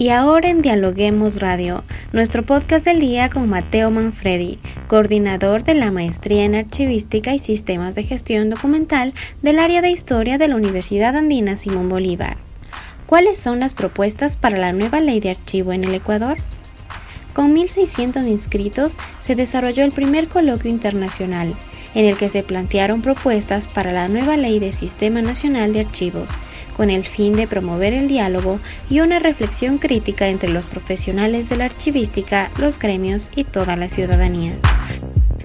Y ahora en Dialoguemos Radio, nuestro podcast del día con Mateo Manfredi, coordinador de la Maestría en Archivística y Sistemas de Gestión Documental del área de Historia de la Universidad Andina Simón Bolívar. ¿Cuáles son las propuestas para la nueva ley de archivo en el Ecuador? Con 1.600 inscritos se desarrolló el primer coloquio internacional, en el que se plantearon propuestas para la nueva ley de Sistema Nacional de Archivos con el fin de promover el diálogo y una reflexión crítica entre los profesionales de la archivística, los gremios y toda la ciudadanía.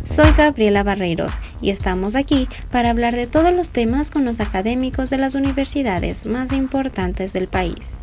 Soy Gabriela Barreiros y estamos aquí para hablar de todos los temas con los académicos de las universidades más importantes del país.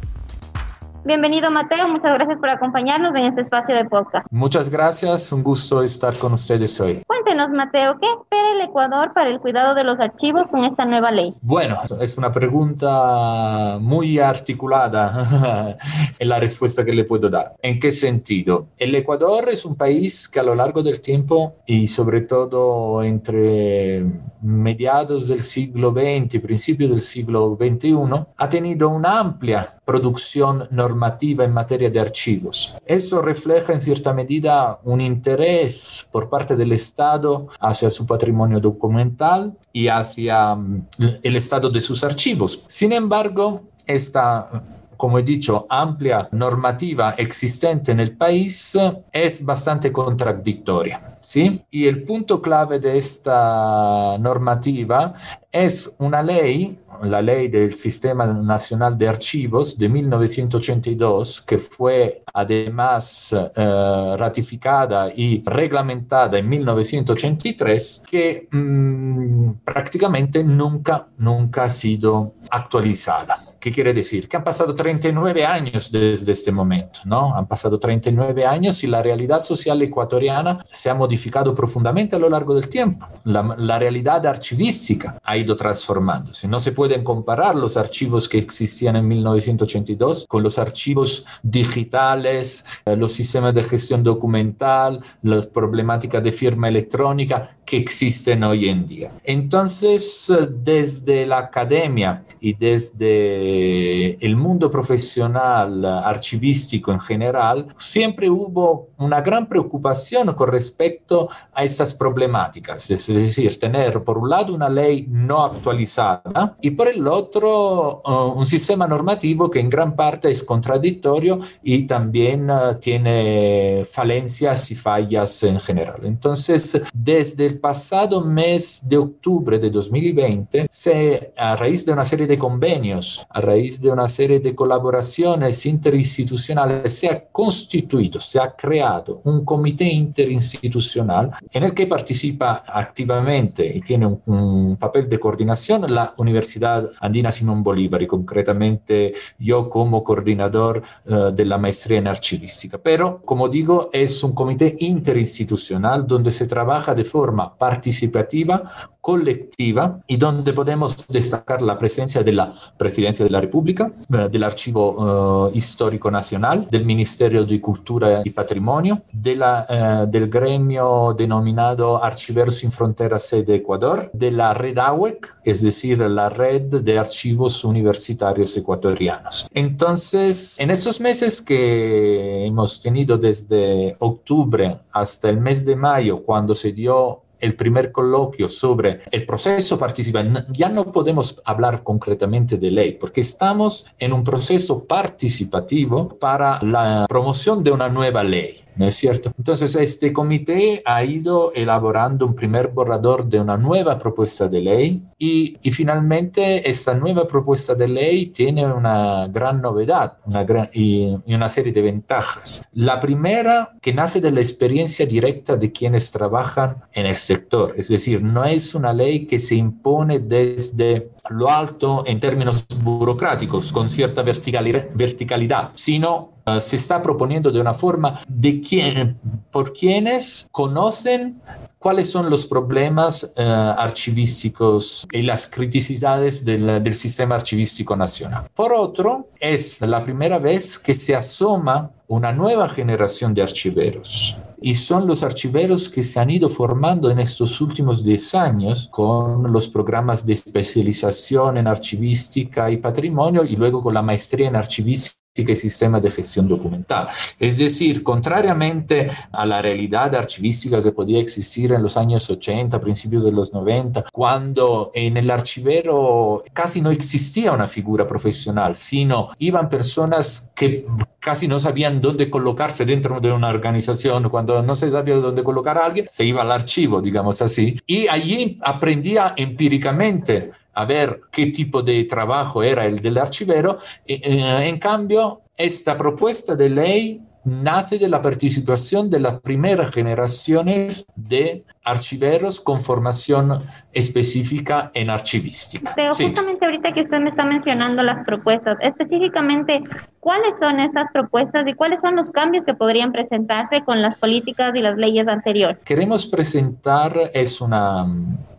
Bienvenido Mateo, muchas gracias por acompañarnos en este espacio de podcast. Muchas gracias, un gusto estar con ustedes hoy. Cuéntenos Mateo, ¿qué espera el Ecuador para el cuidado de los archivos con esta nueva ley? Bueno, es una pregunta muy articulada en la respuesta que le puedo dar. ¿En qué sentido? El Ecuador es un país que a lo largo del tiempo y sobre todo entre mediados del siglo XX principios del siglo XXI ha tenido una amplia producción normativa en materia de archivos. Eso refleja en cierta medida un interés por parte del Estado hacia su patrimonio documental y hacia mm, el estado de sus archivos. Sin embargo, esta como he dicho, amplia normativa existente en el país es bastante contradictoria. ¿sí? Y el punto clave de esta normativa es una ley la ley del Sistema Nacional de Archivos de 1982, que fue además eh, ratificada y reglamentada en 1983, que mm, prácticamente nunca, nunca ha sido actualizada. ¿Qué quiere decir? Que han pasado 39 años desde este momento, ¿no? Han pasado 39 años y la realidad social ecuatoriana se ha modificado profundamente a lo largo del tiempo. La, la realidad archivística ha ido transformándose. No se puede pueden comparar los archivos que existían en 1982 con los archivos digitales, eh, los sistemas de gestión documental, las problemáticas de firma electrónica existen hoy en día. Entonces, eh, desde la academia y desde el mundo profesional archivístico en general, siempre hubo una gran preocupación con respecto a esas problemáticas, es decir, tener por un lado una ley no actualizada y por el otro uh, un sistema normativo que en gran parte es contradictorio y también tiene falencias y fallas en general. Entonces, desde el pasado mes de octubre de 2020, se, a raíz de una serie de convenios, a raíz de una serie de colaboraciones interinstitucionales, se ha constituido, se ha creado un comité interinstitucional en el que participa activamente y tiene un, un papel de coordinación la Universidad Andina Simón Bolívar y concretamente yo como coordinador uh, de la maestría en archivística. Pero, como digo, es un comité interinstitucional donde se trabaja de forma participativa, colectiva y donde podemos destacar la presencia de la Presidencia de la República, uh, del Archivo uh, Histórico Nacional, del Ministerio de Cultura y Patrimonio, de la, del gremio denominado Archiveros sin Fronteras de Ecuador, de la red AWEC, es decir, la red de archivos universitarios ecuatorianos. Entonces, en esos meses que hemos tenido desde octubre hasta el mes de mayo, cuando se dio el primer coloquio sobre el proceso participativo, ya no podemos hablar concretamente de ley, porque estamos en un proceso participativo para la promoción de una nueva ley. ¿No es cierto? Entonces, este comité ha ido elaborando un primer borrador de una nueva propuesta de ley y, y finalmente esta nueva propuesta de ley tiene una gran novedad una gran, y, y, una serie de ventajas. La primera, que nace de la experiencia directa de quienes trabajan en el sector, es decir, no es una ley que se impone desde lo alto en términos burocráticos, con cierta verticalidad, sino Uh, se está proponiendo de una forma de quien, por quienes conocen cuáles son los problemas uh, archivísticos y las criticidades del, del, sistema archivístico nacional. Por otro, es la primera vez que se asoma una nueva generación de archiveros y son los archiveros que se han ido formando en estos últimos 10 años con los programas de especialización en archivística y patrimonio y luego con la maestría en archivística y sistema de gestión documental. Es decir, contrariamente a la realidad archivística que podía existir en los años 80, principios de los 90, cuando en el archivero casi no existía una figura profesional, sino iban personas que casi no sabían dónde colocarse dentro de una organización. Cuando no se sabía dónde colocar a alguien, se iba al archivo, digamos así, y allí aprendía empíricamente a ver qué tipo de trabajo era el del archivero. Eh, en cambio, esta propuesta de ley nace de la participación de las primeras generaciones de archiveros con formación específica en archivística. Pero justamente ahorita que usted me está mencionando las propuestas, específicamente, ¿cuáles son estas propuestas y cuáles son los cambios que podrían presentarse con las políticas y las leyes anteriores? Queremos presentar, es una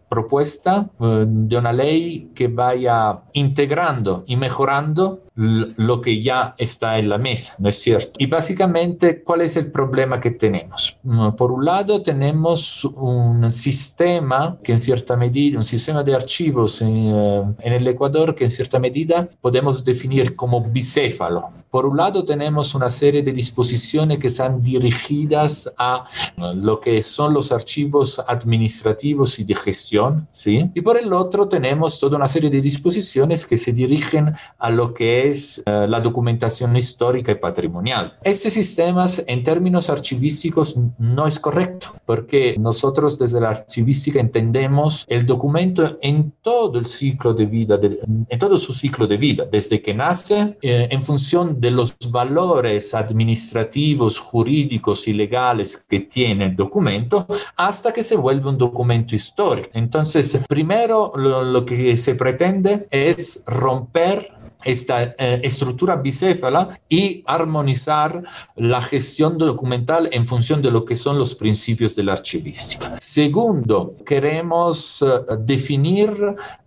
propuesta eh, de una ley que vaya integrando y mejorando lo que ya está en la mesa, ¿no es cierto? Y básicamente, ¿cuál es el problema que tenemos? Mm, por un lado, tenemos un sistema que en cierta medida, un sistema de archivos en, eh, en el Ecuador que en cierta medida podemos definir como bicéfalo. Por un lado, tenemos una serie de disposiciones que están dirigidas a lo que son los archivos administrativos y de gestión, ¿sí? Y por el otro, tenemos toda una serie de disposiciones que se dirigen a lo que es uh, la documentación histórica y patrimonial. Este sistema en términos archivísticos no es correcto, porque nosotros desde la archivística entendemos el documento en todo el ciclo de vida, de, en todo su ciclo de vida, desde que nace eh, en función de los valores administrativos, jurídicos y legales que tiene el documento, hasta que se vuelve un documento histórico. Entonces, primero lo, lo que se pretende es romper esta eh, estructura bicéfala y armonizar la gestión documental en función de lo que son los principios de la archivística. Segundo, queremos eh, definir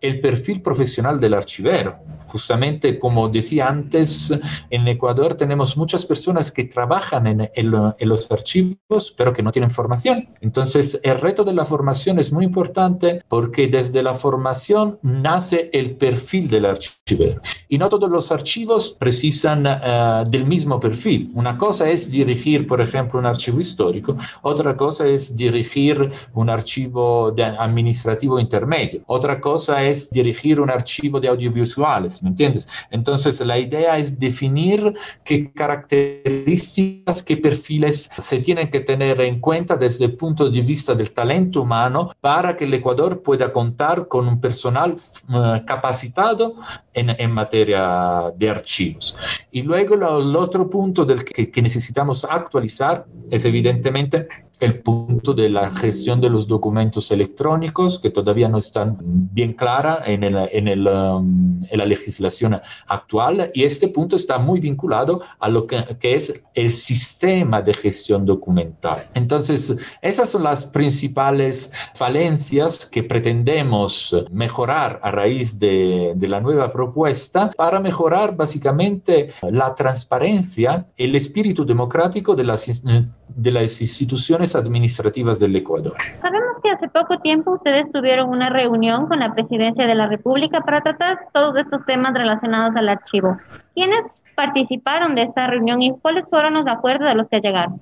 el perfil profesional del archivero. Justamente como decía antes, en Ecuador tenemos muchas personas que trabajan en, en los archivos, pero que no tienen formación. Entonces, el reto de la formación es muy importante porque desde la formación nace el perfil del archivero. Y no todos los archivos precisan uh, del mismo perfil. Una cosa es dirigir, por ejemplo, un archivo histórico, otra cosa es dirigir un archivo de administrativo intermedio, otra cosa es dirigir un archivo de audiovisuales, ¿me entiendes? Entonces, la idea es definir qué características, qué perfiles se tienen que tener en cuenta desde el punto de vista del talento humano para que el Ecuador pueda contar con un personal uh, capacitado en, materia de archivos. Y luego el otro punto del que necesitamos actualizar es evidentemente el punto de la gestión de los documentos electrónicos, que todavía no están bien clara en, el, en, el, um, en, la legislación actual, y este punto está muy vinculado a lo que, es el sistema de gestión documental. Entonces, esas son las principales falencias que pretendemos mejorar a raíz de, de la nueva propuesta para mejorar básicamente la transparencia, el espíritu democrático de las, de las instituciones administrativas del Ecuador. Sabemos que hace poco tiempo ustedes tuvieron una reunión con la Presidencia de la República para tratar todos estos temas relacionados al archivo. ¿Quiénes participaron de esta reunión y cuáles fueron los acuerdos a los que llegaron?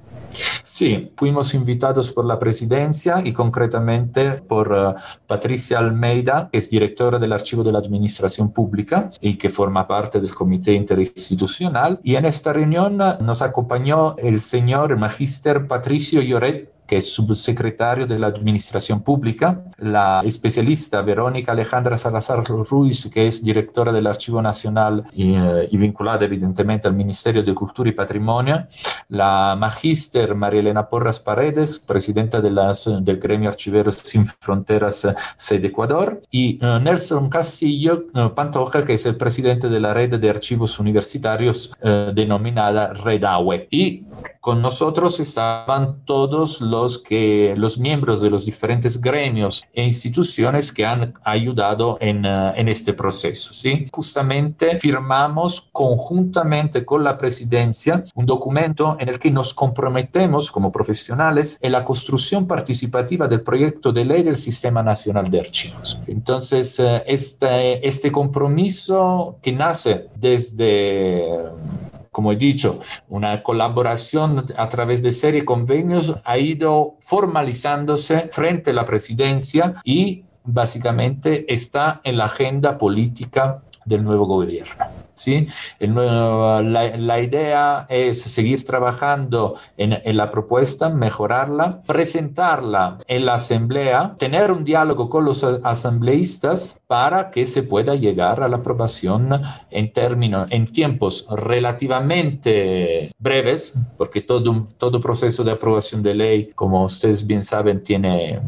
Sí, fuimos invitados por la presidencia y concretamente por uh, Patricia Almeida, que es directora del Archivo de la Administración Pública y que forma parte del Comité Interinstitucional. Y en esta reunión nos acompañó el señor magíster Patricio Lloret, que es subsecretario de la Administración Pública, la especialista Verónica Alejandra Salazar Ruiz, que es directora del Archivo Nacional y, eh, y, vinculada evidentemente al Ministerio de Cultura y Patrimonio, la magíster María Elena Porras Paredes, presidenta de del Gremio Archiveros Sin Fronteras Sede Ecuador, y uh, Nelson Castillo uh, Pantoja, que es el presidente de la red de archivos universitarios uh, denominada REDAWE. Y con nosotros estaban todos los, que, los miembros de los diferentes gremios e instituciones que han ayudado en, uh, en este proceso. ¿sí? Justamente firmamos conjuntamente con la presidencia un documento en el que nos comprometemos como profesionales en la construcción participativa del proyecto de ley del Sistema Nacional de Archivos. Entonces, uh, este, este compromiso que nace desde como he dicho, una colaboración a través de serie de convenios ha ido formalizándose frente a la presidencia y básicamente está en la agenda política del nuevo gobierno. ¿Sí? la, idea es seguir trabajando en, la propuesta, mejorarla, presentarla en la asamblea, tener un diálogo con los asambleístas para que se pueda llegar a la aprobación en términos, en tiempos relativamente breves, porque todo, todo proceso de aprobación de ley, como ustedes bien saben, tiene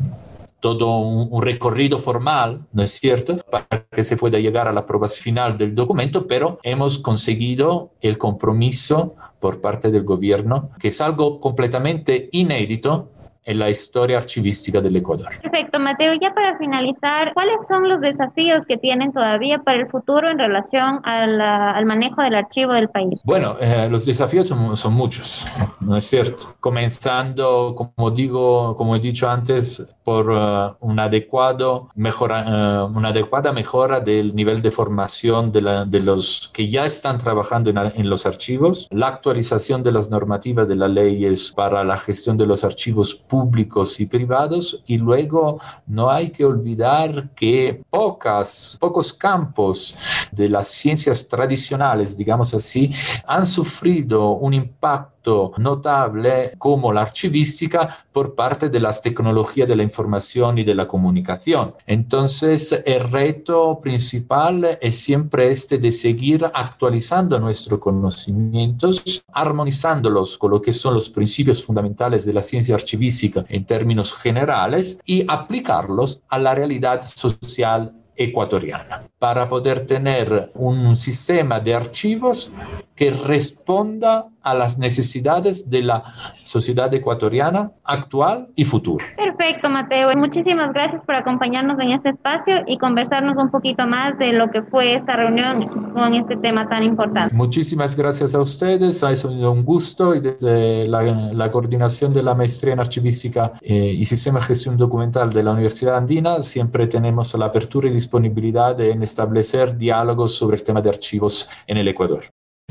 todo un, recorrido formal, ¿no es cierto?, para que se pueda llegar a la aprobación final del documento, pero hemos conseguido el compromiso por parte del gobierno, que es algo completamente inédito en la historia archivística del Ecuador. Perfecto, Mateo. Ya para finalizar, ¿cuáles son los desafíos que tienen todavía para el futuro en relación al manejo del archivo del país? Bueno, eh, los desafíos son, muchos, ¿no es cierto? Comenzando, como digo, como he dicho antes, por uh, un adecuado mejora, uh, una adecuada mejora del nivel de formación de, la, de los que ya están trabajando en, en los archivos, la actualización de las normativas de las leyes para la gestión de los archivos públicos públicos y privados y luego no hay que olvidar que pocas, pocos campos de las ciencias tradicionales, digamos así, han sufrido un impacto notable como la archivística por parte de las tecnologías de la información y de la comunicación. Entonces, el reto principal es siempre este de seguir actualizando nuestros conocimientos, armonizándolos con lo que son los principios fundamentales de la ciencia archivística en términos generales y aplicarlos a la realidad social ecuatoriana para poder tener un sistema de archivos que responda a las necesidades de la sociedad ecuatoriana actual y futura. Perfecto, Mateo. Muchísimas gracias por acompañarnos en este espacio y conversarnos un poquito más de lo que fue esta reunión con este tema tan importante. Muchísimas gracias a ustedes. Ha sido un gusto y desde la, coordinación de la maestría en archivística eh, y sistema de gestión documental de la Universidad Andina siempre tenemos la apertura y disponibilidad en establecer diálogos sobre el tema de archivos en el Ecuador.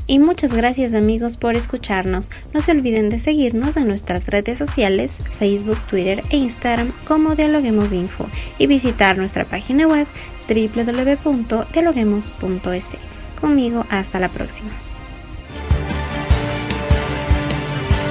Y muchas gracias amigos por escucharnos. No se olviden de seguirnos en nuestras redes sociales, Facebook, Twitter e Instagram como Dialoguemos Info y visitar nuestra página web www.dialoguemos.es. Conmigo hasta la próxima.